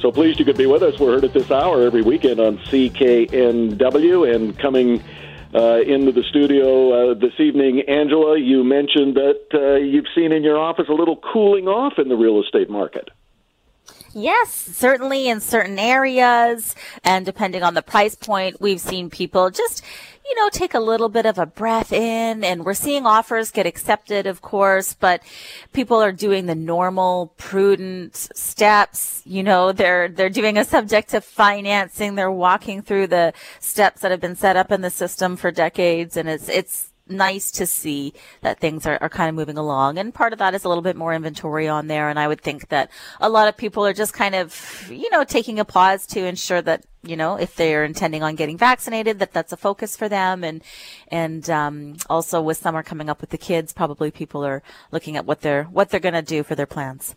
So pleased you could be with us. We're heard at this hour every weekend on CKNW and coming uh, into the studio uh, this evening. Angela, you mentioned that uh, you've seen in your office a little cooling off in the real estate market. Yes, certainly in certain areas. And depending on the price point, we've seen people just you know, take a little bit of a breath in and we're seeing offers get accepted, of course, but people are doing the normal prudent steps. You know, they're, they're doing a subject to financing. They're walking through the steps that have been set up in the system for decades. And it's, it's, nice to see that things are, are kind of moving along. And part of that is a little bit more inventory on there. And I would think that a lot of people are just kind of, you know, taking a pause to ensure that, you know, if they're intending on getting vaccinated, that that's a focus for them. And, and, um, also with summer coming up with the kids, probably people are looking at what they're, what they're going to do for their plans.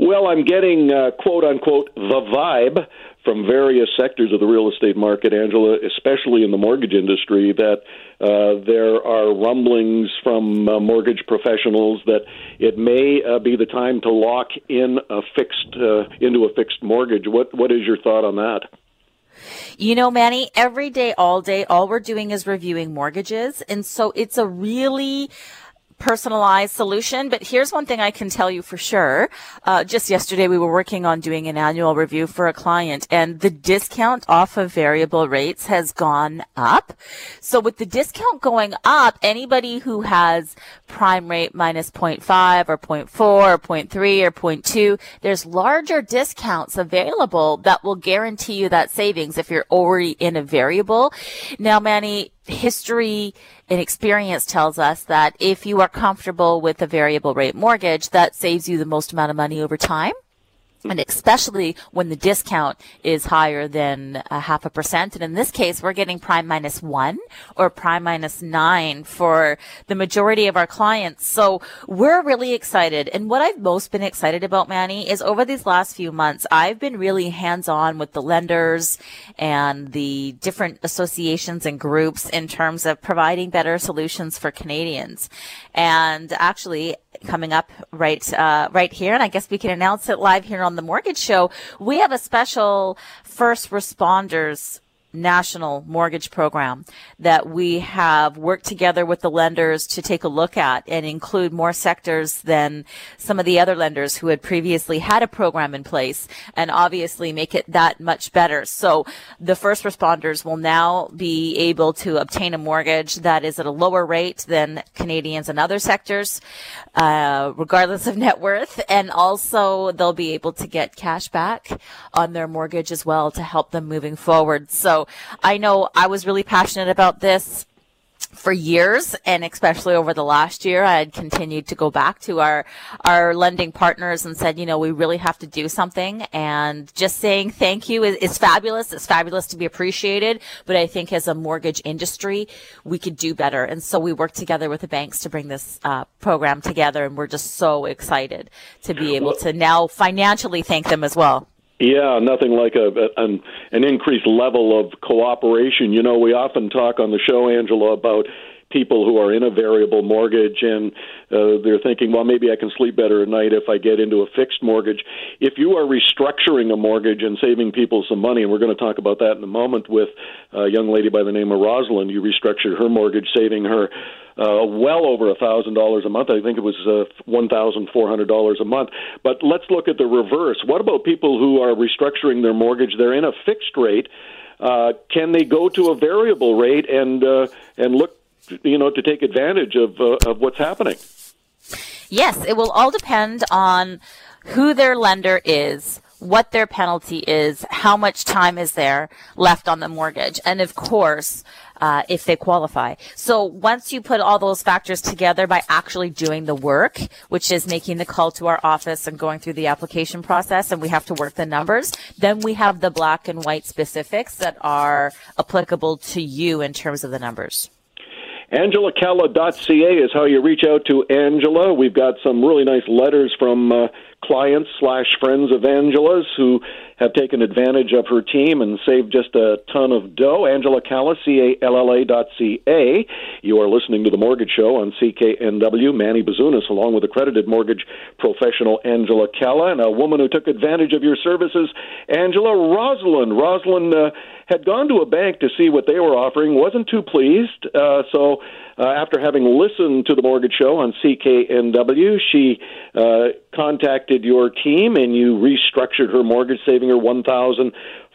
Well, I'm getting uh, quote unquote the vibe from various sectors of the real estate market, Angela, especially in the mortgage industry, that uh, there are rumblings from uh, mortgage professionals that it may uh, be the time to lock in a fixed uh, into a fixed mortgage. What what is your thought on that? You know, Manny, every day, all day, all we're doing is reviewing mortgages. And so it's a really personalized solution. But here's one thing I can tell you for sure. Uh, just yesterday, we were working on doing an annual review for a client and the discount off of variable rates has gone up. So with the discount going up, anybody who has prime rate minus 0.5 or 0.4 or 0.3 or 0.2, there's larger discounts available that will guarantee you that savings if you're already in a variable. Now, Manny, history and experience tells us that if you are comfortable with a variable rate mortgage, that saves you the most amount of money over time and especially when the discount is higher than a half a percent. And in this case, we're getting prime minus one or prime minus nine for the majority of our clients. So we're really excited. And what I've most been excited about, Manny, is over these last few months, I've been really hands on with the lenders and the different associations and groups in terms of providing better solutions for Canadians. And actually, coming up right uh, right here, and I guess we can announce it live here on the Mortgage Show. We have a special first responders national mortgage program that we have worked together with the lenders to take a look at and include more sectors than some of the other lenders who had previously had a program in place and obviously make it that much better. So the first responders will now be able to obtain a mortgage that is at a lower rate than Canadians and other sectors, uh, regardless of net worth. And also they'll be able to get cash back on their mortgage as well to help them moving forward. So I know I was really passionate about this for years and especially over the last year I had continued to go back to our our lending partners and said you know we really have to do something. And just saying thank you is, is fabulous. It's fabulous to be appreciated. But I think as a mortgage industry we could do better. And so we worked together with the banks to bring this uh, program together and we're just so excited to be able to now financially thank them as well yeah, nothing like a, an an increased level of cooperation. You know, we often talk on the show, Angela, about people who are in a variable mortgage and uh, they're thinking, well, maybe I can sleep better at night if I get into a fixed mortgage. If you are restructuring a mortgage and saving people some money, and we're going to talk about that in a moment with a young lady by the name of Rosalind, you restructured her mortgage, saving her uh, well over a thousand dollars a month. I think it was uh, one thousand four hundred dollars a month. But let's look at the reverse. What about people who are restructuring their mortgage? They're in a fixed rate. Uh, can they go to a variable rate and uh, and look, you know, to take advantage of uh, of what's happening? Yes, it will all depend on who their lender is what their penalty is, how much time is there left on the mortgage, and of course, uh, if they qualify. So once you put all those factors together by actually doing the work, which is making the call to our office and going through the application process, and we have to work the numbers, then we have the black and white specifics that are applicable to you in terms of the numbers. AngelaCalla.ca is how you reach out to Angela. We've got some really nice letters from uh, clients slash friends of Angela's who have taken advantage of her team and saved just a ton of dough. Angela Calla, C-A-L-L-A dot C-A. You are listening to The Mortgage Show on CKNW. Manny Bazunas, along with accredited mortgage professional Angela Calla, and a woman who took advantage of your services, Angela Rosalind. Rosalind uh, had gone to a bank to see what they were offering, wasn't too pleased, uh, so uh, after having listened to the Mortgage Show on CKNW, she uh, contacted your team and you restructured her mortgage, saving her one thousand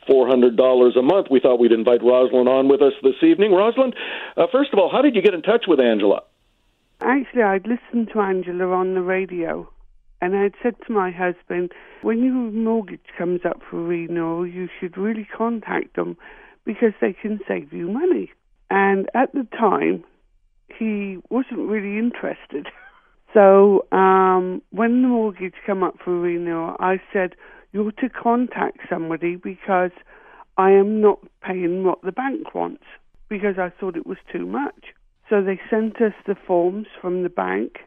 four hundred dollars a month. We thought we'd invite Rosalind on with us this evening. Rosalind, uh, first of all, how did you get in touch with Angela? Actually, I'd listened to Angela on the radio, and I'd said to my husband, when your mortgage comes up for renewal, you should really contact them because they can save you money. And at the time, he wasn't really interested. So um, when the mortgage came up for renewal, I said, you're to contact somebody because I am not paying what the bank wants because I thought it was too much. So they sent us the forms from the bank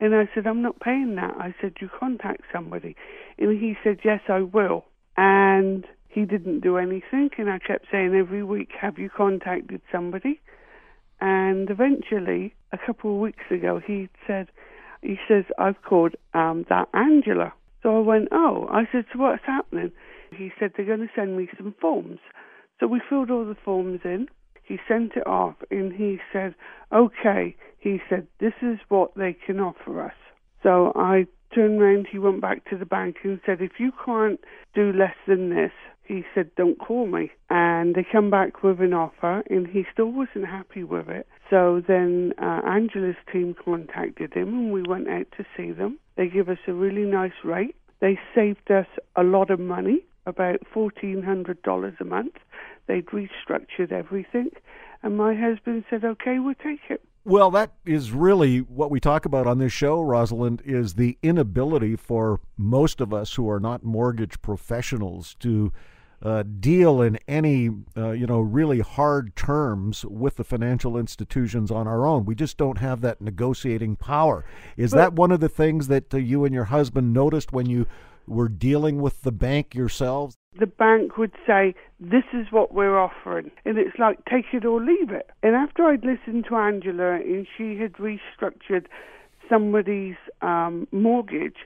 and I said, I'm not paying that. I said, you contact somebody. And he said, yes, I will. And he didn't do anything. And I kept saying every week, have you contacted somebody? And eventually, a couple of weeks ago, he said, he says, I've called um, that Angela. So I went, oh. I said, so what's happening? He said, they're going to send me some forms. So we filled all the forms in. He sent it off and he said, okay. He said, this is what they can offer us. So I turned around, he went back to the bank and said, if you can't do less than this, he said, Don't call me. And they come back with an offer, and he still wasn't happy with it. So then uh, Angela's team contacted him, and we went out to see them. They give us a really nice rate. They saved us a lot of money, about $1,400 a month. They'd restructured everything. And my husband said, Okay, we'll take it. Well, that is really what we talk about on this show, Rosalind, is the inability for most of us who are not mortgage professionals to uh, deal in any uh, you know really hard terms with the financial institutions on our own. We just don't have that negotiating power. Is but, that one of the things that uh, you and your husband noticed when you were dealing with the bank yourselves? The bank would say, This is what we're offering. And it's like, take it or leave it. And after I'd listened to Angela and she had restructured somebody's um, mortgage,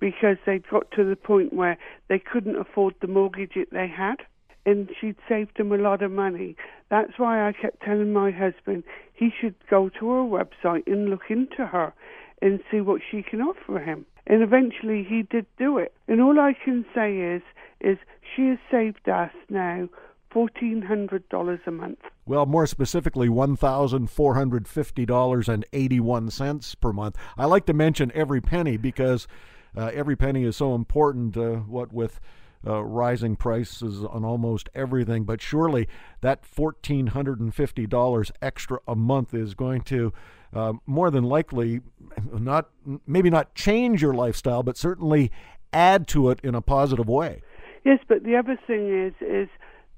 because they'd got to the point where they couldn't afford the mortgage that they had. And she'd saved them a lot of money. That's why I kept telling my husband he should go to her website and look into her and see what she can offer him. And eventually he did do it. And all I can say is, is she has saved us now $1,400 a month. Well, more specifically, $1,450.81 per month. I like to mention every penny because every penny is so important. Uh, what with uh, rising prices on almost everything, but surely that fourteen hundred and fifty dollars extra a month is going to uh, more than likely not maybe not change your lifestyle, but certainly add to it in a positive way. Yes, but the other thing is is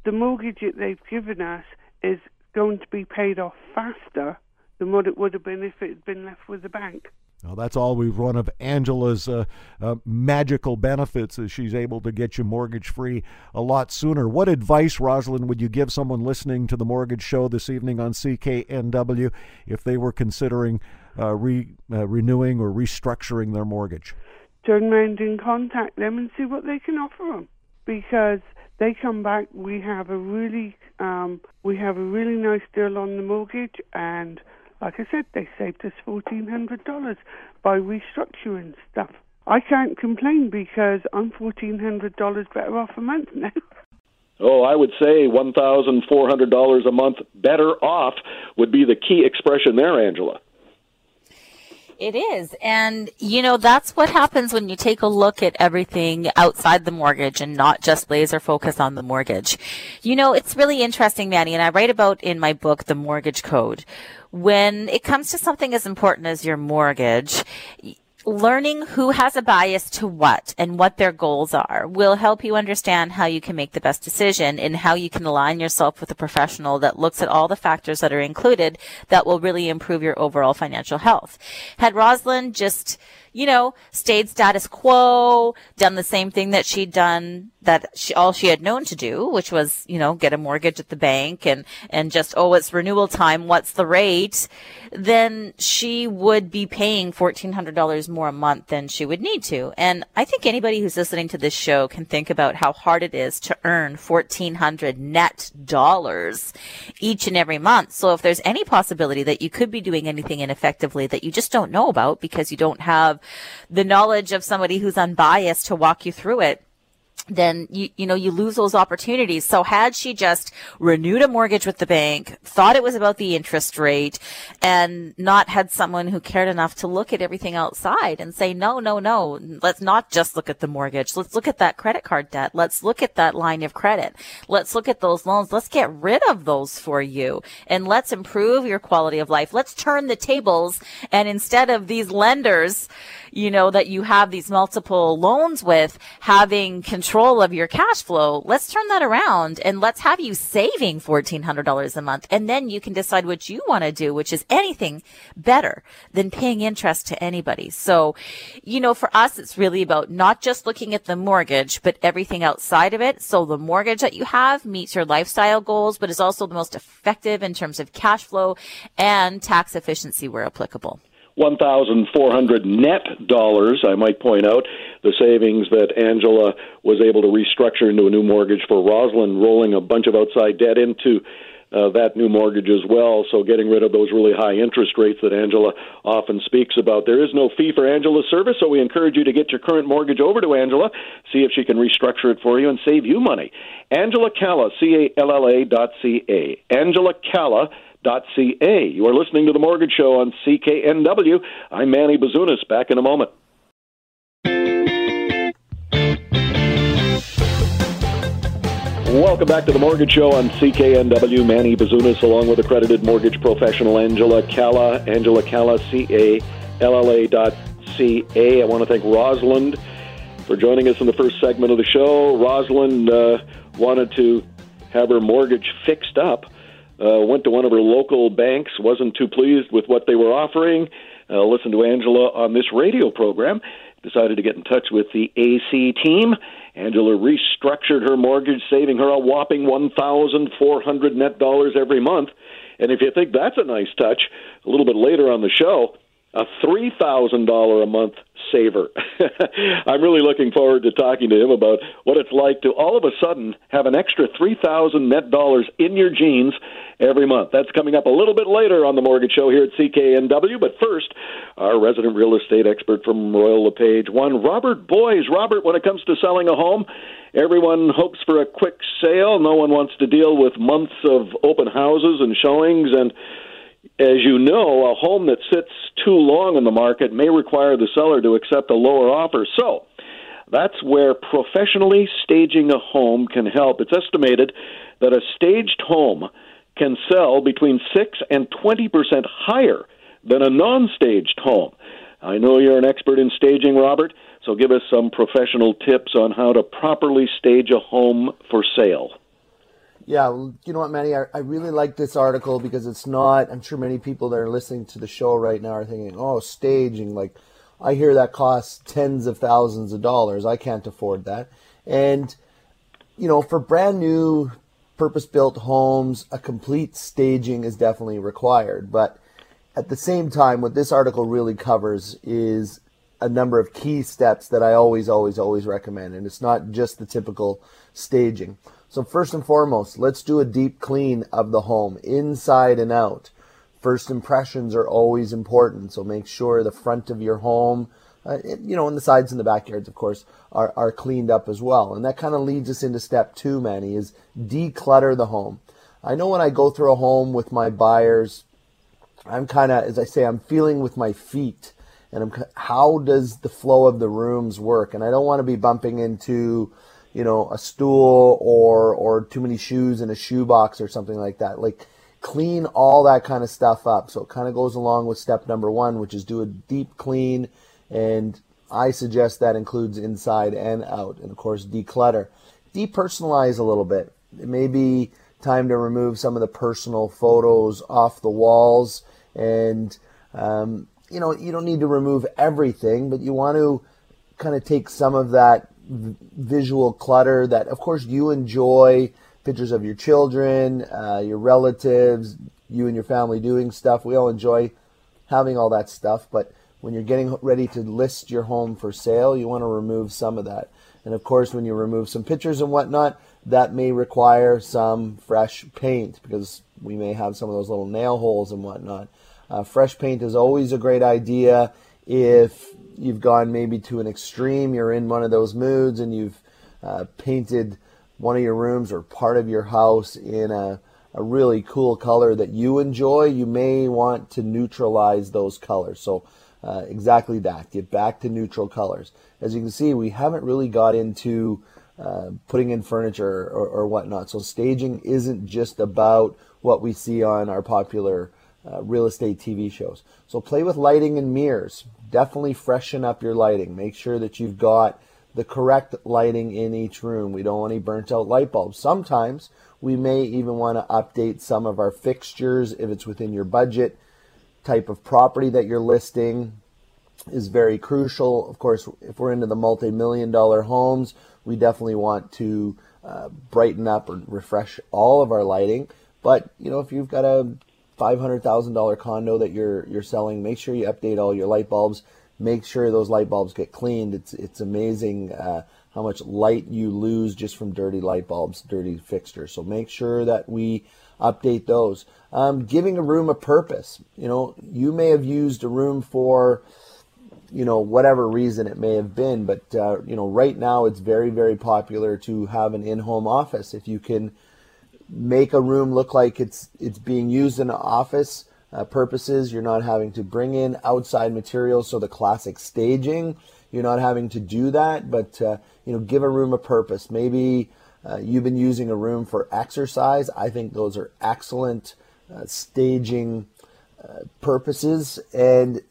the mortgage that they've given us is going to be paid off faster than what it would have been if it had been left with the bank. Now, that's all we've run of Angela's uh, uh, magical benefits as she's able to get you mortgage free a lot sooner. What advice, Rosalind, would you give someone listening to the mortgage show this evening on CKNW if they were considering uh, re, uh, renewing or restructuring their mortgage? Turn around and contact them and see what they can offer them because they come back. We have a really um, we have a really nice deal on the mortgage and like I said, they saved us $1,400 by restructuring stuff. I can't complain because I'm $1,400 better off a month now. Oh, I would say $1,400 a month better off would be the key expression there, Angela. It is. And, you know, that's what happens when you take a look at everything outside the mortgage and not just laser focus on the mortgage. You know, it's really interesting, Manny, and I write about in my book, The Mortgage Code. When it comes to something as important as your mortgage, learning who has a bias to what and what their goals are will help you understand how you can make the best decision and how you can align yourself with a professional that looks at all the factors that are included that will really improve your overall financial health. Had Rosalind just you know, stayed status quo, done the same thing that she'd done that she, all she had known to do, which was, you know, get a mortgage at the bank and, and just, oh, it's renewal time. What's the rate? Then she would be paying $1,400 more a month than she would need to. And I think anybody who's listening to this show can think about how hard it is to earn 1400 net dollars each and every month. So if there's any possibility that you could be doing anything ineffectively that you just don't know about because you don't have the knowledge of somebody who's unbiased to walk you through it then you you know you lose those opportunities. So had she just renewed a mortgage with the bank, thought it was about the interest rate, and not had someone who cared enough to look at everything outside and say no, no, no, let's not just look at the mortgage. Let's look at that credit card debt. Let's look at that line of credit. Let's look at those loans. Let's get rid of those for you and let's improve your quality of life. Let's turn the tables and instead of these lenders you know, that you have these multiple loans with having control of your cash flow, let's turn that around and let's have you saving $1,400 a month. And then you can decide what you want to do, which is anything better than paying interest to anybody. So, you know, for us, it's really about not just looking at the mortgage, but everything outside of it. So the mortgage that you have meets your lifestyle goals, but is also the most effective in terms of cash flow and tax efficiency where applicable. 1,400 net dollars, I might point out, the savings that Angela was able to restructure into a new mortgage for Rosalind, rolling a bunch of outside debt into uh, that new mortgage as well. So getting rid of those really high interest rates that Angela often speaks about. There is no fee for Angela's service, so we encourage you to get your current mortgage over to Angela, see if she can restructure it for you and save you money. Angela Calla, C A L L A dot C A. Angela Calla ca. You are listening to The Mortgage Show on CKNW. I'm Manny Bazunas. Back in a moment. Welcome back to the Mortgage Show on CKNW. Manny Bazunas, along with accredited mortgage professional Angela Calla. Angela Calla, C A L L A dot C A. I want to thank Rosalind for joining us in the first segment of the show. Rosalind uh, wanted to have her mortgage fixed up uh, went to one of her local banks, wasn't too pleased with what they were offering. Uh, listened to Angela on this radio program, decided to get in touch with the AC team. Angela restructured her mortgage, saving her a whopping one thousand four hundred net dollars every month. And if you think that's a nice touch, a little bit later on the show, a three thousand dollar a month saver. I'm really looking forward to talking to him about what it's like to all of a sudden have an extra three thousand net dollars in your jeans every month. That's coming up a little bit later on the Mortgage Show here at CKNW. But first, our resident real estate expert from Royal LePage, one Robert Boies. Robert, when it comes to selling a home, everyone hopes for a quick sale. No one wants to deal with months of open houses and showings and as you know, a home that sits too long in the market may require the seller to accept a lower offer. So, that's where professionally staging a home can help. It's estimated that a staged home can sell between 6 and 20% higher than a non staged home. I know you're an expert in staging, Robert, so give us some professional tips on how to properly stage a home for sale. Yeah, you know what, Manny? I, I really like this article because it's not. I'm sure many people that are listening to the show right now are thinking, "Oh, staging." Like, I hear that costs tens of thousands of dollars. I can't afford that. And you know, for brand new, purpose-built homes, a complete staging is definitely required. But at the same time, what this article really covers is a number of key steps that I always, always, always recommend. And it's not just the typical staging. So first and foremost, let's do a deep clean of the home, inside and out. First impressions are always important, so make sure the front of your home, uh, you know, and the sides and the backyards, of course, are, are cleaned up as well. And that kind of leads us into step two, Manny, is declutter the home. I know when I go through a home with my buyers, I'm kind of, as I say, I'm feeling with my feet and I'm, how does the flow of the rooms work? And I don't want to be bumping into, you know, a stool or or too many shoes in a shoebox or something like that. Like clean all that kind of stuff up. So it kind of goes along with step number one, which is do a deep clean, and I suggest that includes inside and out, and of course declutter, depersonalize a little bit. It may be time to remove some of the personal photos off the walls and um, you know, you don't need to remove everything, but you want to kind of take some of that visual clutter that, of course, you enjoy pictures of your children, uh, your relatives, you and your family doing stuff. We all enjoy having all that stuff, but when you're getting ready to list your home for sale, you want to remove some of that. And of course, when you remove some pictures and whatnot, that may require some fresh paint because we may have some of those little nail holes and whatnot. Uh, fresh paint is always a great idea if you've gone maybe to an extreme, you're in one of those moods and you've uh, painted one of your rooms or part of your house in a, a really cool color that you enjoy, you may want to neutralize those colors. So, uh, exactly that. Get back to neutral colors. As you can see, we haven't really got into uh, putting in furniture or, or, whatnot. So, staging isn't just about what we see on our popular uh, real estate TV shows. So play with lighting and mirrors. Definitely freshen up your lighting. Make sure that you've got the correct lighting in each room. We don't want any burnt out light bulbs. Sometimes we may even want to update some of our fixtures if it's within your budget. Type of property that you're listing is very crucial. Of course, if we're into the multi million dollar homes, we definitely want to uh, brighten up or refresh all of our lighting. But you know, if you've got a $500,000 condo that you're you're selling, make sure you update all your light bulbs. Make sure those light bulbs get cleaned. It's it's amazing uh, how much light you lose just from dirty light bulbs, dirty fixtures. So make sure that we update those. Um, giving a room a purpose. You know, you may have used a room for you know whatever reason it may have been, but uh, you know right now it's very very popular to have an in-home office if you can make a room look like it's it's being used in office uh, purposes. You're not having to bring in outside materials, so the classic staging. You're not having to do that, but uh, you know, give a room a purpose. Maybe uh, you've been using a room for exercise. I think those are excellent uh, staging uh, purposes, and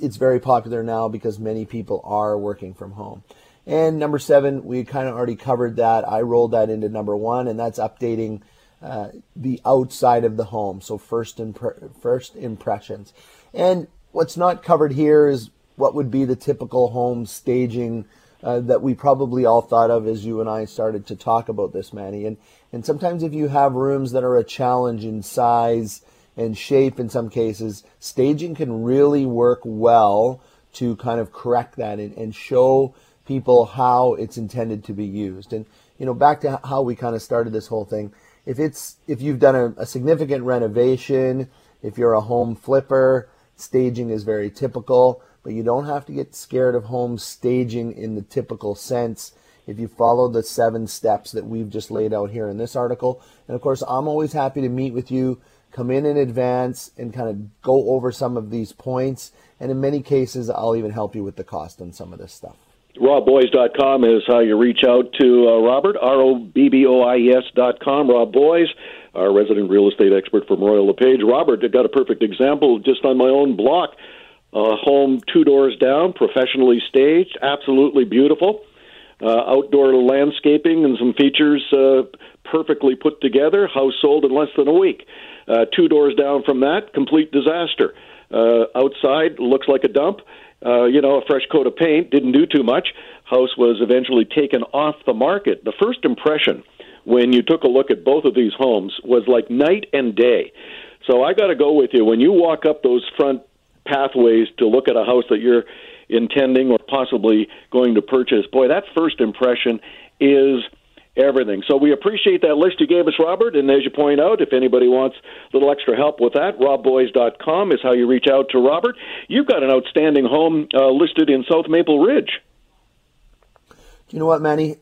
it's very popular now because many people are working from home. And number seven, we kind of already covered that. I rolled that into number one, and that's updating uh, the outside of the home. So first impre- first impressions, and what's not covered here is what would be the typical home staging uh, that we probably all thought of as you and I started to talk about this, Manny. And and sometimes if you have rooms that are a challenge in size and shape, in some cases, staging can really work well to kind of correct that and, and show people how it's intended to be used. And you know, back to how we kind of started this whole thing if it's if you've done a, a significant renovation, if you're a home flipper, staging is very typical, but you don't have to get scared of home staging in the typical sense if you follow the seven steps that we've just laid out here in this article. And of course, I'm always happy to meet with you, come in in advance and kind of go over some of these points. And in many cases, I'll even help you with the cost on some of this stuff. RobBoies.com is how you reach out to uh, Robert, R O B B O I E S.com. Rob Boies, our resident real estate expert from Royal LePage. Robert, got a perfect example just on my own block. A home two doors down, professionally staged, absolutely beautiful. Uh, outdoor landscaping and some features uh, perfectly put together. House sold in less than a week. Uh, two doors down from that, complete disaster. Uh, outside looks like a dump uh, you know, a fresh coat of paint, didn't do too much. House was eventually taken off the market. The first impression when you took a look at both of these homes was like night and day. So I got to go with you. When you walk up those front pathways to look at a house that you're intending or possibly going to purchase, boy, that first impression is everything. So we appreciate that list you gave us, Robert. And as you point out, if anybody wants a little extra help with that, robboies.com is how you reach out to Robert. You've got an outstanding home uh, listed in South Maple Ridge. Do you know what, Manny?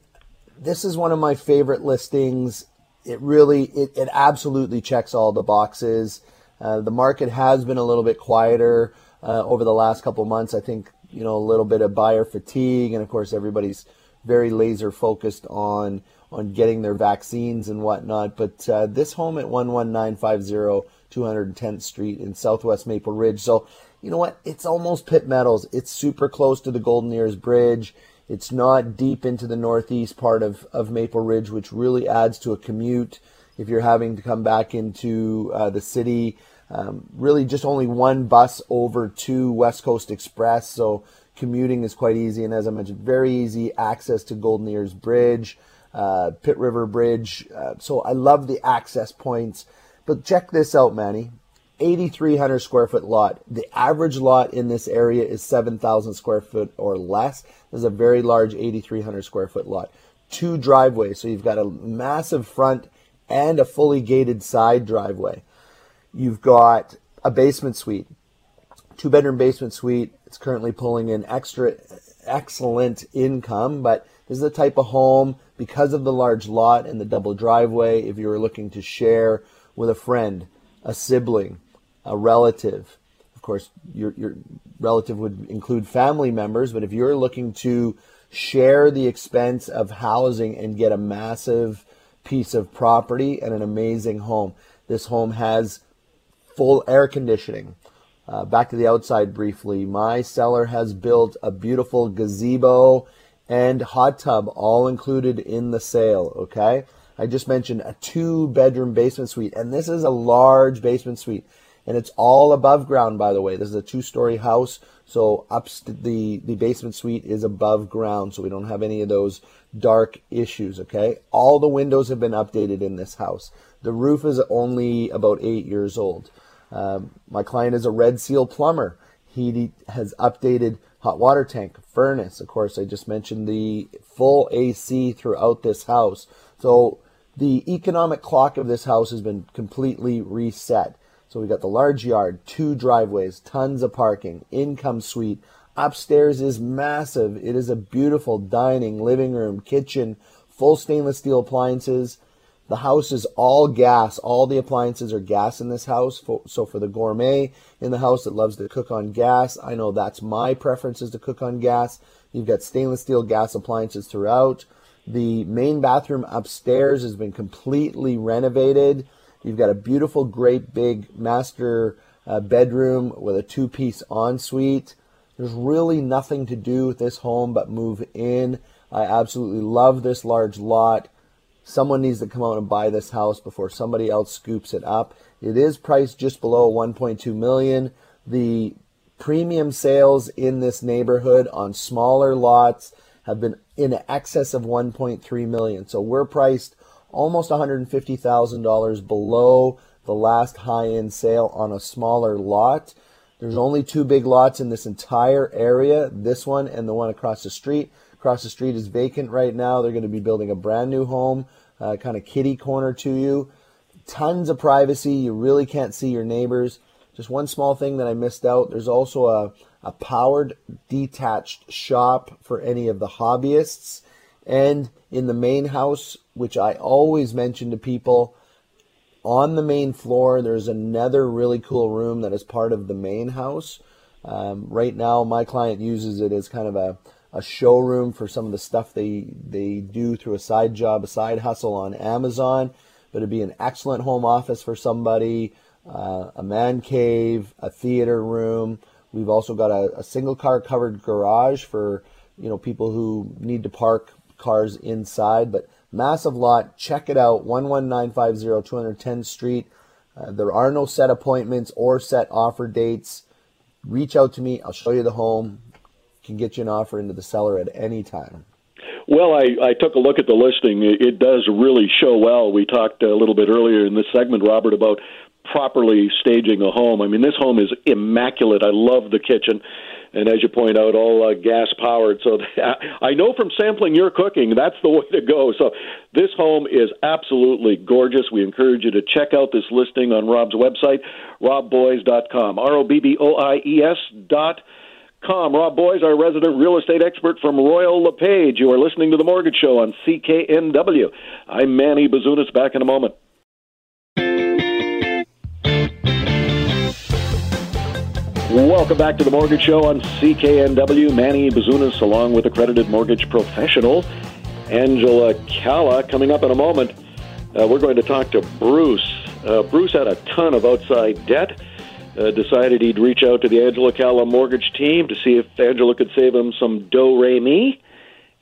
This is one of my favorite listings. It really, it, it absolutely checks all the boxes. Uh, the market has been a little bit quieter uh, over the last couple months. I think you know a little bit of buyer fatigue, and of course everybody's very laser focused on on getting their vaccines and whatnot. But uh, this home at 11950 210th Street in Southwest Maple Ridge. So you know what? It's almost Pitt Meadows. It's super close to the Golden Ears Bridge. It's not deep into the northeast part of, of Maple Ridge, which really adds to a commute if you're having to come back into uh, the city. Um, really, just only one bus over to West Coast Express, so commuting is quite easy. And as I mentioned, very easy access to Golden Ears Bridge, uh, Pitt River Bridge. Uh, so I love the access points. But check this out, Manny. 8,300 square foot lot. The average lot in this area is 7,000 square foot or less. This is a very large 8,300 square foot lot. Two driveways, so you've got a massive front and a fully gated side driveway. You've got a basement suite, two bedroom basement suite. It's currently pulling in extra excellent income, but this is the type of home because of the large lot and the double driveway. If you were looking to share with a friend, a sibling, a relative, of course, your, your relative would include family members, but if you're looking to share the expense of housing and get a massive piece of property and an amazing home, this home has full air conditioning. Uh, back to the outside briefly. My seller has built a beautiful gazebo and hot tub all included in the sale. Okay. I just mentioned a two bedroom basement suite, and this is a large basement suite and it's all above ground by the way this is a two story house so up the the basement suite is above ground so we don't have any of those dark issues okay all the windows have been updated in this house the roof is only about eight years old um, my client is a red seal plumber he has updated hot water tank furnace of course i just mentioned the full ac throughout this house so the economic clock of this house has been completely reset so we got the large yard, two driveways, tons of parking, income suite. Upstairs is massive. It is a beautiful dining, living room, kitchen, full stainless steel appliances. The house is all gas. All the appliances are gas in this house. So for the gourmet in the house that loves to cook on gas, I know that's my preference is to cook on gas. You've got stainless steel gas appliances throughout. The main bathroom upstairs has been completely renovated. You've got a beautiful, great big master uh, bedroom with a two piece ensuite. There's really nothing to do with this home but move in. I absolutely love this large lot. Someone needs to come out and buy this house before somebody else scoops it up. It is priced just below 1.2 million. The premium sales in this neighborhood on smaller lots have been in excess of 1.3 million. So we're priced almost $150,000 below the last high end sale on a smaller lot. There's only two big lots in this entire area this one and the one across the street. Across the street is vacant right now. They're going to be building a brand new home, uh, kind of kitty corner to you. Tons of privacy. You really can't see your neighbors. Just one small thing that I missed out there's also a, a powered detached shop for any of the hobbyists. And in the main house, which I always mention to people, on the main floor, there's another really cool room that is part of the main house. Um, right now, my client uses it as kind of a, a showroom for some of the stuff they they do through a side job, a side hustle on Amazon. But it'd be an excellent home office for somebody, uh, a man cave, a theater room. We've also got a, a single car covered garage for you know people who need to park cars inside, but massive lot. Check it out 11950 210th Street. Uh, there are no set appointments or set offer dates. Reach out to me. I'll show you the home. Can get you an offer into the seller at any time. Well, I, I took a look at the listing. It, it does really show well. We talked a little bit earlier in this segment, Robert, about properly staging a home. I mean, this home is immaculate. I love the kitchen and as you point out, all uh, gas powered. So I know from sampling your cooking, that's the way to go. So this home is absolutely gorgeous. We encourage you to check out this listing on Rob's website, robboies.com. R O B B O I E S dot com. Rob Boies, our resident real estate expert from Royal LePage. You are listening to The Mortgage Show on CKNW. I'm Manny Bazunas. Back in a moment. Welcome back to the Mortgage Show on CKNW. Manny Bazunas, along with accredited mortgage professional Angela Calla. Coming up in a moment, uh, we're going to talk to Bruce. Uh, Bruce had a ton of outside debt. Uh, decided he'd reach out to the Angela Calla mortgage team to see if Angela could save him some do re mi.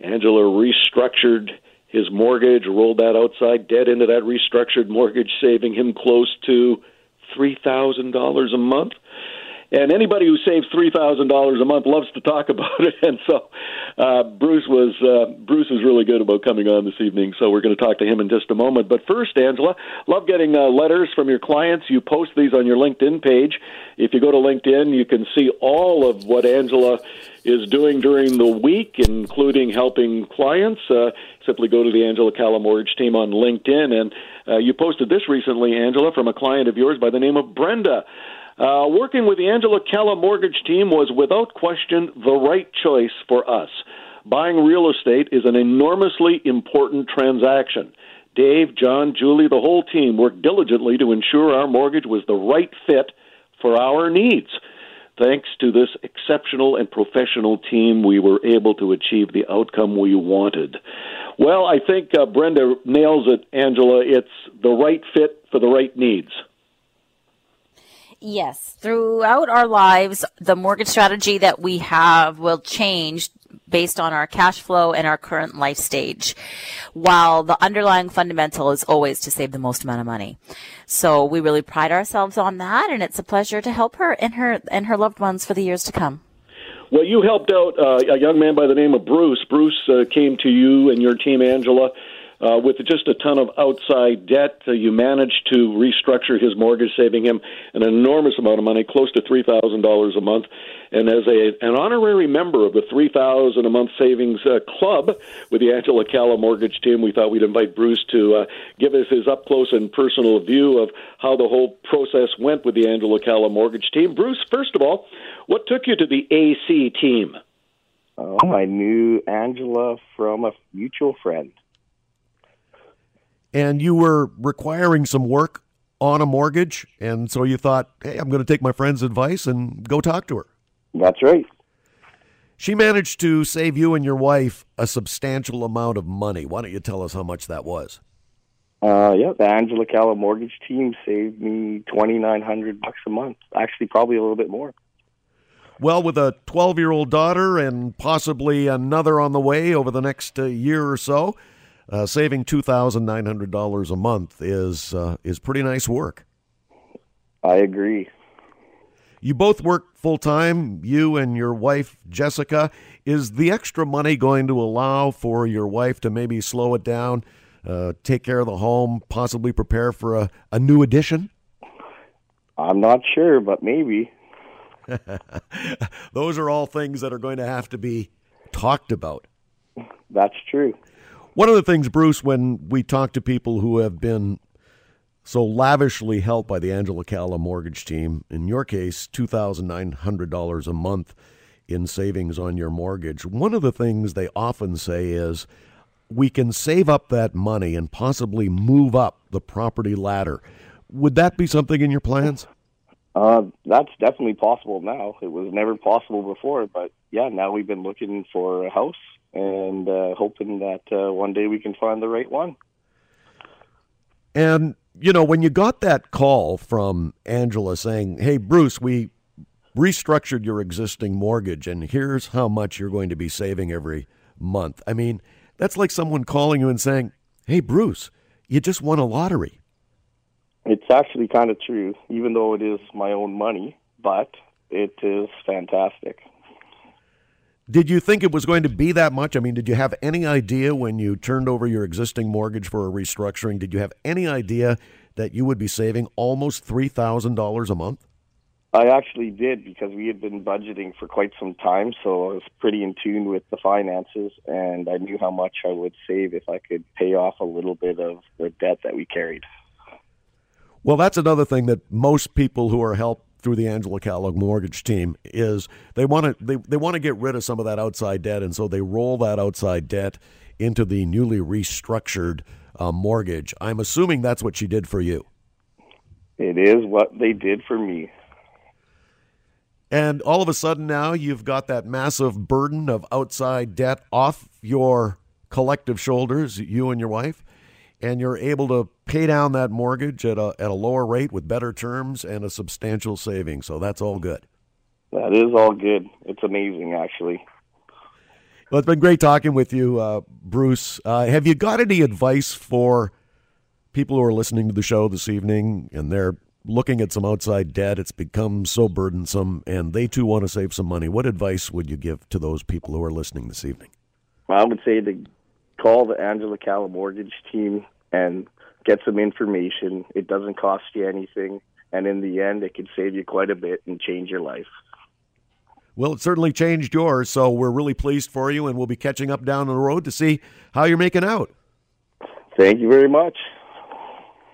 Angela restructured his mortgage, rolled that outside debt into that restructured mortgage, saving him close to three thousand dollars a month. And anybody who saves three thousand dollars a month loves to talk about it. And so uh, Bruce was uh, Bruce was really good about coming on this evening. So we're going to talk to him in just a moment. But first, Angela, love getting uh, letters from your clients. You post these on your LinkedIn page. If you go to LinkedIn, you can see all of what Angela is doing during the week, including helping clients. Uh, simply go to the Angela Calla Mortgage team on LinkedIn. And uh, you posted this recently, Angela, from a client of yours by the name of Brenda. Uh, working with the Angela Calla mortgage team was without question the right choice for us. Buying real estate is an enormously important transaction. Dave, John, Julie, the whole team worked diligently to ensure our mortgage was the right fit for our needs. Thanks to this exceptional and professional team, we were able to achieve the outcome we wanted. Well, I think uh, Brenda nails it, Angela. It's the right fit for the right needs. Yes. Throughout our lives, the mortgage strategy that we have will change based on our cash flow and our current life stage, while the underlying fundamental is always to save the most amount of money. So we really pride ourselves on that, and it's a pleasure to help her and her and her loved ones for the years to come. Well, you helped out uh, a young man by the name of Bruce. Bruce uh, came to you and your team, Angela, uh, with just a ton of outside debt, uh, you managed to restructure his mortgage, saving him an enormous amount of money, close to three thousand dollars a month. And as a an honorary member of the three thousand a month savings uh, club with the Angela Calla mortgage team, we thought we'd invite Bruce to uh, give us his up close and personal view of how the whole process went with the Angela Calla mortgage team. Bruce, first of all, what took you to the AC team? Oh, I knew Angela from a mutual friend and you were requiring some work on a mortgage, and so you thought, hey, I'm going to take my friend's advice and go talk to her. That's right. She managed to save you and your wife a substantial amount of money. Why don't you tell us how much that was? Uh, yeah, the Angela Calla mortgage team saved me twenty nine hundred bucks a month. Actually, probably a little bit more. Well, with a twelve year old daughter and possibly another on the way over the next uh, year or so, uh, saving two thousand nine hundred dollars a month is uh, is pretty nice work. I agree. You both work full time. You and your wife Jessica. Is the extra money going to allow for your wife to maybe slow it down, uh, take care of the home, possibly prepare for a, a new addition? I'm not sure, but maybe. Those are all things that are going to have to be talked about. That's true. One of the things, Bruce, when we talk to people who have been so lavishly helped by the Angela Calla mortgage team, in your case, $2,900 a month in savings on your mortgage, one of the things they often say is, we can save up that money and possibly move up the property ladder. Would that be something in your plans? Uh, that's definitely possible now. It was never possible before, but yeah, now we've been looking for a house and uh, hoping that uh, one day we can find the right one. And you know, when you got that call from Angela saying, "Hey, Bruce, we restructured your existing mortgage, and here's how much you're going to be saving every month," I mean, that's like someone calling you and saying, "Hey, Bruce, you just won a lottery." It's actually kind of true, even though it is my own money, but it is fantastic. Did you think it was going to be that much? I mean, did you have any idea when you turned over your existing mortgage for a restructuring? Did you have any idea that you would be saving almost $3,000 a month? I actually did because we had been budgeting for quite some time, so I was pretty in tune with the finances, and I knew how much I would save if I could pay off a little bit of the debt that we carried. Well, that's another thing that most people who are helped through the Angela Calla mortgage team is they want to they, they want to get rid of some of that outside debt, and so they roll that outside debt into the newly restructured uh, mortgage. I'm assuming that's what she did for you. It is what they did for me. And all of a sudden now you've got that massive burden of outside debt off your collective shoulders, you and your wife, and you're able to pay down that mortgage at a, at a lower rate with better terms and a substantial saving. So that's all good. That is all good. It's amazing, actually. Well, it's been great talking with you, uh, Bruce. Uh, have you got any advice for people who are listening to the show this evening and they're looking at some outside debt? It's become so burdensome and they too want to save some money. What advice would you give to those people who are listening this evening? I would say to call the Angela Calla mortgage team and get some information. It doesn't cost you anything. And in the end, it can save you quite a bit and change your life. Well, it certainly changed yours, so we're really pleased for you, and we'll be catching up down the road to see how you're making out. Thank you very much.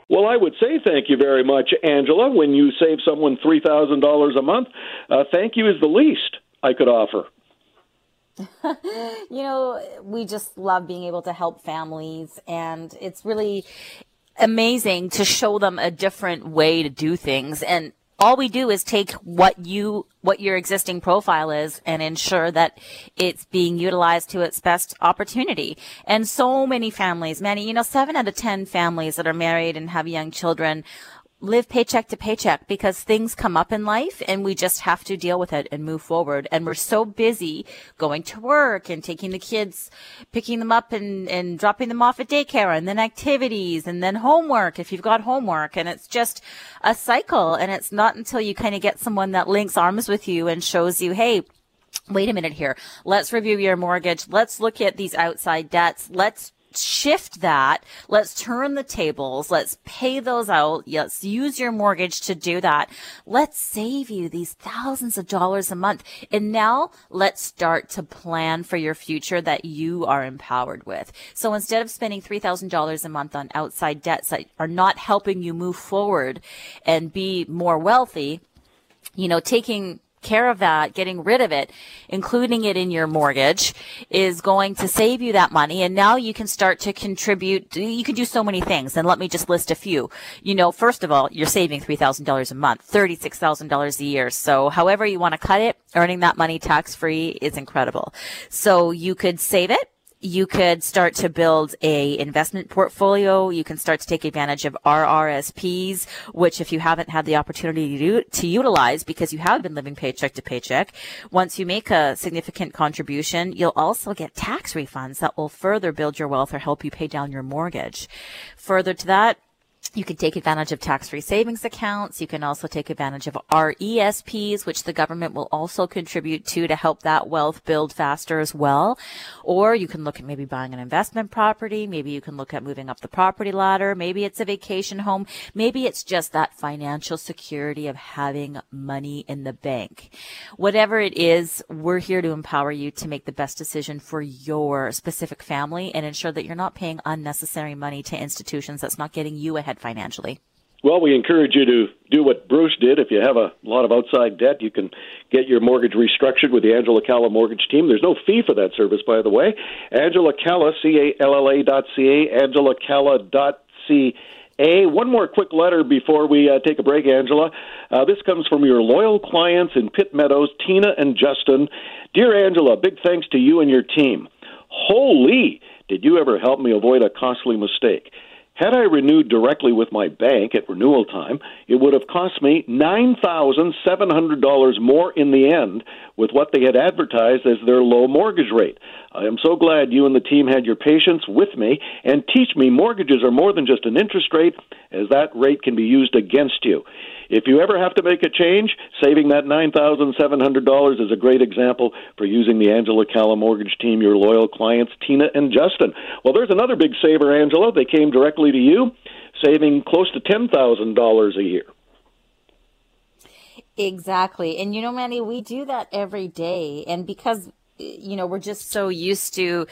Well, I would say thank you very much, Angela. When you save someone $3,000 a month, uh, thank you is the least I could offer. you know, we just love being able to help families, and it's really amazing to show them a different way to do things. And all we do is take what you what your existing profile is and ensure that it's being utilized to its best opportunity. And so many families, many, you know, seven out of ten families that are married and have young children live paycheck to paycheck because things come up in life and we just have to deal with it and move forward. And we're so busy going to work and taking the kids, picking them up and, and dropping them off at daycare and then activities and then homework if you've got homework. And it's just a cycle. And it's not until you kind of get someone that links arms with you and shows you, Hey, wait a minute here. Let's review your mortgage. Let's look at these outside debts. Let's shift that. Let's turn the tables. Let's pay those out. Let's use your mortgage to do that. Let's save you these thousands of dollars a month. And now let's start to plan for your future that you are empowered with. So instead of spending $3,000 a month on outside debts that are not helping you move forward and be more wealthy, you know, taking care of that, getting rid of it, including it in your mortgage is going to save you that money. And now you can start to contribute. You can do so many things. And let me just list a few. You know, first of all, you're saving $3,000 a month, $36,000 a year. So however you want to cut it, earning that money tax free is incredible. So you could save it you could start to build a investment portfolio. You can start to take advantage of RRSPs, which if you haven't had the opportunity to, to utilize because you have been living paycheck to paycheck, once you make a significant contribution, you'll also get tax refunds that will further build your wealth or help you pay down your mortgage. Further to that, you can take advantage of tax-free savings accounts. You can also take advantage of RESPs, which the government will also contribute to to help that wealth build faster as well. Or you can look at maybe buying an investment property. Maybe you can look at moving up the property ladder. Maybe it's a vacation home. Maybe it's just that financial security of having money in the bank. Whatever it is, we're here to empower you to make the best decision for your specific family and ensure that you're not paying unnecessary money to institutions that's not getting you ahead financially? Well, we encourage you to do what Bruce did. If you have a lot of outside debt, you can get your mortgage restructured with the Angela Calla mortgage team. There's no fee for that service, by the way. Angela Calla, C A L L A dot C A, Angela Calla dot C A. One more quick letter before we uh, take a break, Angela. Uh, this comes from your loyal clients in Pitt Meadows, Tina and Justin. Dear Angela, big thanks to you and your team. Holy, did you ever help me avoid a costly mistake? Had I renewed directly with my bank at renewal time, it would have cost me $9,700 more in the end with what they had advertised as their low mortgage rate. I am so glad you and the team had your patience with me and teach me mortgages are more than just an interest rate, as that rate can be used against you. If you ever have to make a change, saving that $9,700 is a great example for using the Angela Calla mortgage team, your loyal clients, Tina and Justin. Well, there's another big saver, Angela. They came directly to you, saving close to $10,000 a year. Exactly. And you know, Manny, we do that every day. And because, you know, we're just so used to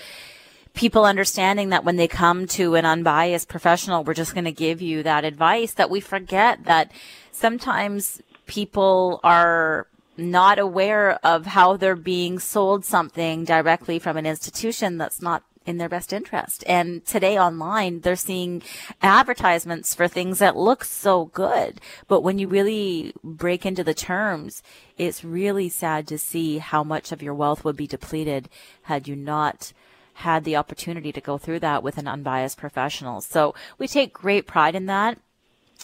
people understanding that when they come to an unbiased professional, we're just going to give you that advice that we forget that sometimes people are not aware of how they're being sold something directly from an institution that's not in their best interest. And today online, they're seeing advertisements for things that look so good. But when you really break into the terms, it's really sad to see how much of your wealth would be depleted had you not had the opportunity to go through that with an unbiased professional. So we take great pride in that.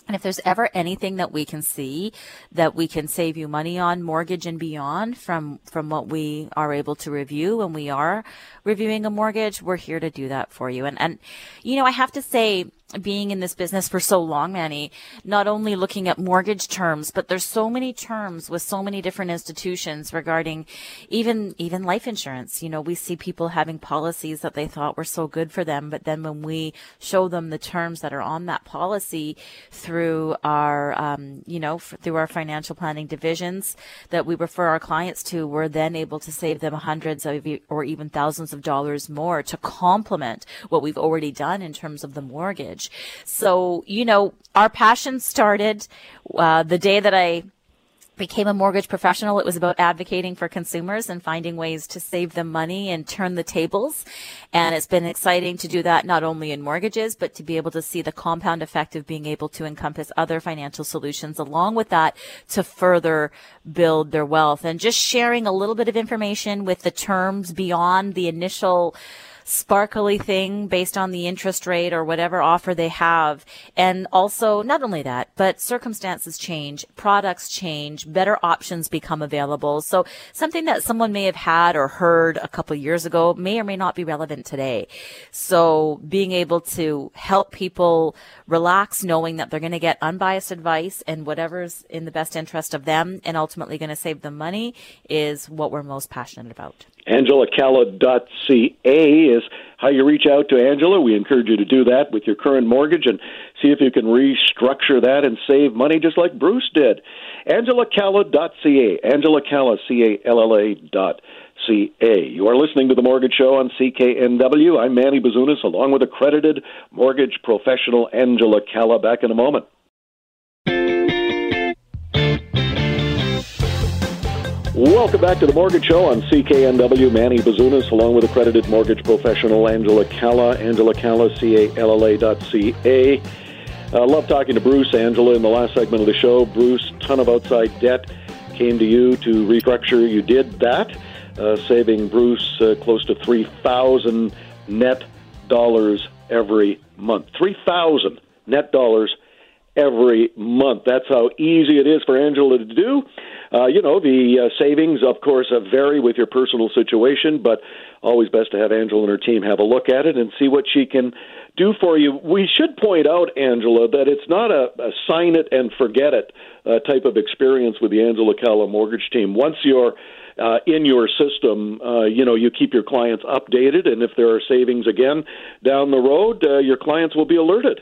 And if there's ever anything that we can see that we can save you money on mortgage and beyond from, from what we are able to review when we are reviewing a mortgage, we're here to do that for you. And, and, you know, I have to say, being in this business for so long, Manny, not only looking at mortgage terms, but there's so many terms with so many different institutions regarding even, even life insurance. You know, we see people having policies that they thought were so good for them, but then when we show them the terms that are on that policy through our, um, you know, f- through our financial planning divisions that we refer our clients to, we're then able to save them hundreds of, or even thousands of dollars more to complement what we've already done in terms of the mortgage. So, you know, our passion started uh, the day that I became a mortgage professional, it was about advocating for consumers and finding ways to save them money and turn the tables. And it's been exciting to do that not only in mortgages, but to be able to see the compound effect of being able to encompass other financial solutions along with that to further build their wealth. And just sharing a little bit of information with the terms beyond the initial sparkly thing based on the interest rate or whatever offer they have. And also, not only that, but circumstances change, products change, better options become available. So something that someone may have had or heard a couple years ago may or may not be relevant today. So being able to help people relax knowing that they're going to get unbiased advice and whatever's in the best interest of them and ultimately going to save them money is what we're most passionate about. AngelaCalla.ca is how you reach out to Angela. We encourage you to do that with your current mortgage and see if you can restructure that and save money just like Bruce did. AngelaCalla.ca. Angela Calla, C-A-L-L-A dot C-A. You are listening to The Mortgage Show on CKNW. I'm Manny Bazunas along with accredited mortgage professional Angela Calla. Back in a moment. Welcome back to the Mortgage Show on CKNW. Manny Bazunas, along with accredited mortgage professional Angela Calla. Angela Calla, C-A-L-L-A dot C-A. Uh, love talking to Bruce, Angela, in the last segment of the show. Bruce, ton of outside debt came to you to restructure. You did that, uh, saving Bruce uh, close to 3000 net dollars every month. 3000 net dollars every month. That's how easy it is for Angela to do. Uh, you know, the uh, savings, of course, uh, vary with your personal situation, but always best to have Angela and her team have a look at it and see what she can do for you. We should point out, Angela, that it's not a, a sign it and forget it uh, type of experience with the Angela Calla mortgage team. Once you're uh, in your system, uh, you know, you keep your clients updated, and if there are savings again down the road, uh, your clients will be alerted.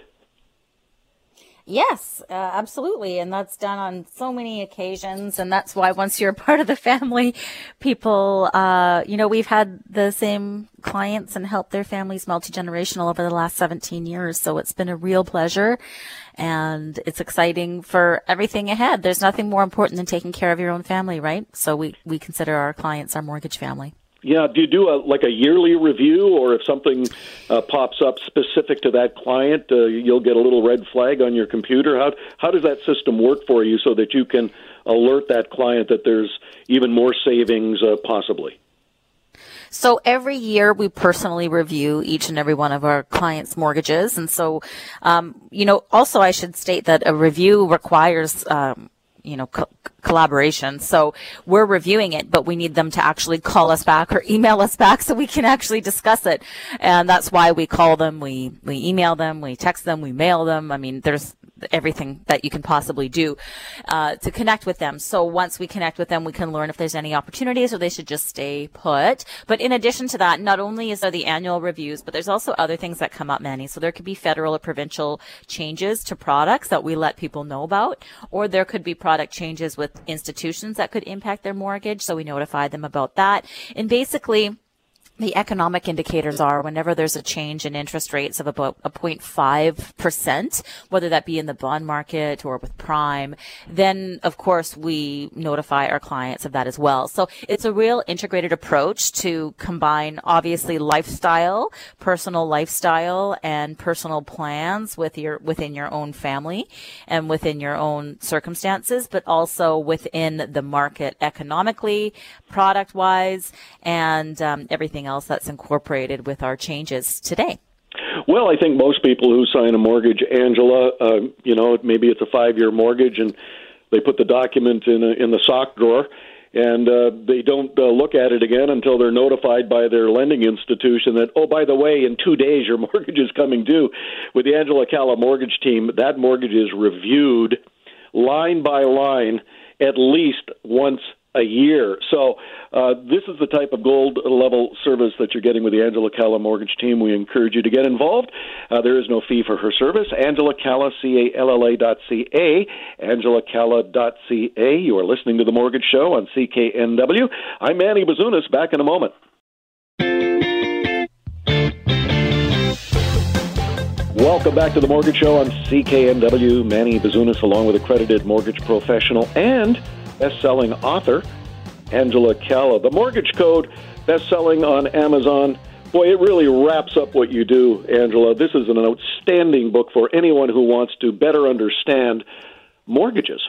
Yes, uh, absolutely. And that's done on so many occasions. And that's why once you're part of the family, people, uh, you know, we've had the same clients and helped their families multi-generational over the last 17 years. So it's been a real pleasure and it's exciting for everything ahead. There's nothing more important than taking care of your own family, right? So we, we consider our clients our mortgage family. Yeah, do you do a like a yearly review, or if something uh, pops up specific to that client, uh, you'll get a little red flag on your computer? How how does that system work for you so that you can alert that client that there's even more savings uh, possibly? So every year we personally review each and every one of our clients' mortgages, and so um, you know. Also, I should state that a review requires. Um, you know, co- collaboration. So we're reviewing it, but we need them to actually call us back or email us back so we can actually discuss it. And that's why we call them, we, we email them, we text them, we mail them. I mean, there's everything that you can possibly do uh, to connect with them. So once we connect with them, we can learn if there's any opportunities or they should just stay put. But in addition to that, not only is there the annual reviews, but there's also other things that come up, Manny. So there could be federal or provincial changes to products that we let people know about, or there could be product changes with institutions that could impact their mortgage. So we notify them about that. And basically, the economic indicators are whenever there's a change in interest rates of about a 0.5%, whether that be in the bond market or with prime, then of course we notify our clients of that as well. So it's a real integrated approach to combine obviously lifestyle, personal lifestyle and personal plans with your, within your own family and within your own circumstances, but also within the market economically, product wise, and um, everything else that's incorporated with our changes today? Well, I think most people who sign a mortgage, Angela, uh, you know, maybe it's a five-year mortgage, and they put the document in a, in the sock drawer, and uh, they don't uh, look at it again until they're notified by their lending institution that, oh, by the way, in two days your mortgage is coming due. With the Angela Calla mortgage team, that mortgage is reviewed line by line at least once a year. So uh, this is the type of gold level service that you're getting with the Angela Calla mortgage team. We encourage you to get involved. Uh, there is no fee for her service. Angela Calla, C-A-L-L-A dot C-A, Angela Calla dot C-A. You are listening to The Mortgage Show on CKNW. I'm Manny Bazunas. Back in a moment. Welcome back to the Mortgage Show on CKNW. Manny Bazunas, along with accredited mortgage professional and best-selling author Angela Calla. The Mortgage Code, best-selling on Amazon. Boy, it really wraps up what you do, Angela. This is an outstanding book for anyone who wants to better understand mortgages.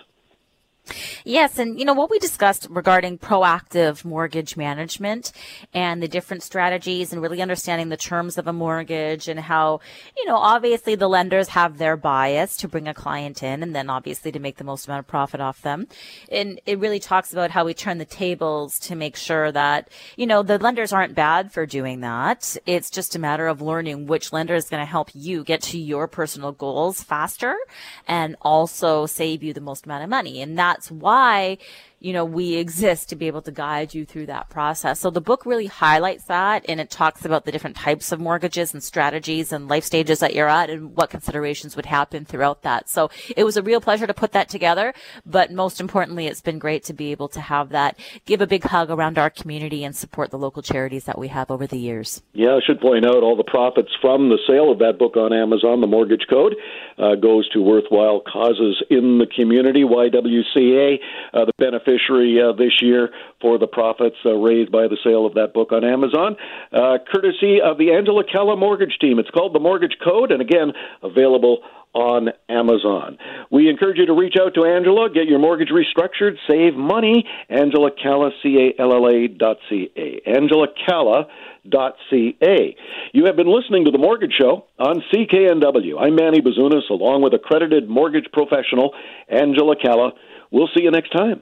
Yes, and you know what we discussed regarding proactive mortgage management and the different strategies and really understanding the terms of a mortgage and how, you know, obviously the lenders have their bias to bring a client in and then obviously to make the most amount of profit off them. And it really talks about how we turn the tables to make sure that, you know, the lenders aren't bad for doing that. It's just a matter of learning which lender is going to help you get to your personal goals faster and also save you the most amount of money. And that that's why you know, we exist to be able to guide you through that process. So the book really highlights that and it talks about the different types of mortgages and strategies and life stages that you're at and what considerations would happen throughout that. So it was a real pleasure to put that together, but most importantly, it's been great to be able to have that give a big hug around our community and support the local charities that we have over the years. Yeah, I should point out all the profits from the sale of that book on Amazon, The Mortgage Code, uh, goes to worthwhile causes in the community. YWCA, uh, the benefit beneficiary uh, this year for the profits uh, raised by the sale of that book on Amazon, uh, courtesy of the Angela Calla Mortgage Team. It's called The Mortgage Code, and again, available on Amazon. We encourage you to reach out to Angela, get your mortgage restructured, save money. Angela Calla, C-A-L-L-A dot C-A. Angela Calla dot C-A. You have been listening to The Mortgage Show on CKNW. I'm Manny Bazunas, along with accredited mortgage professional Angela Calla. We'll see you next time.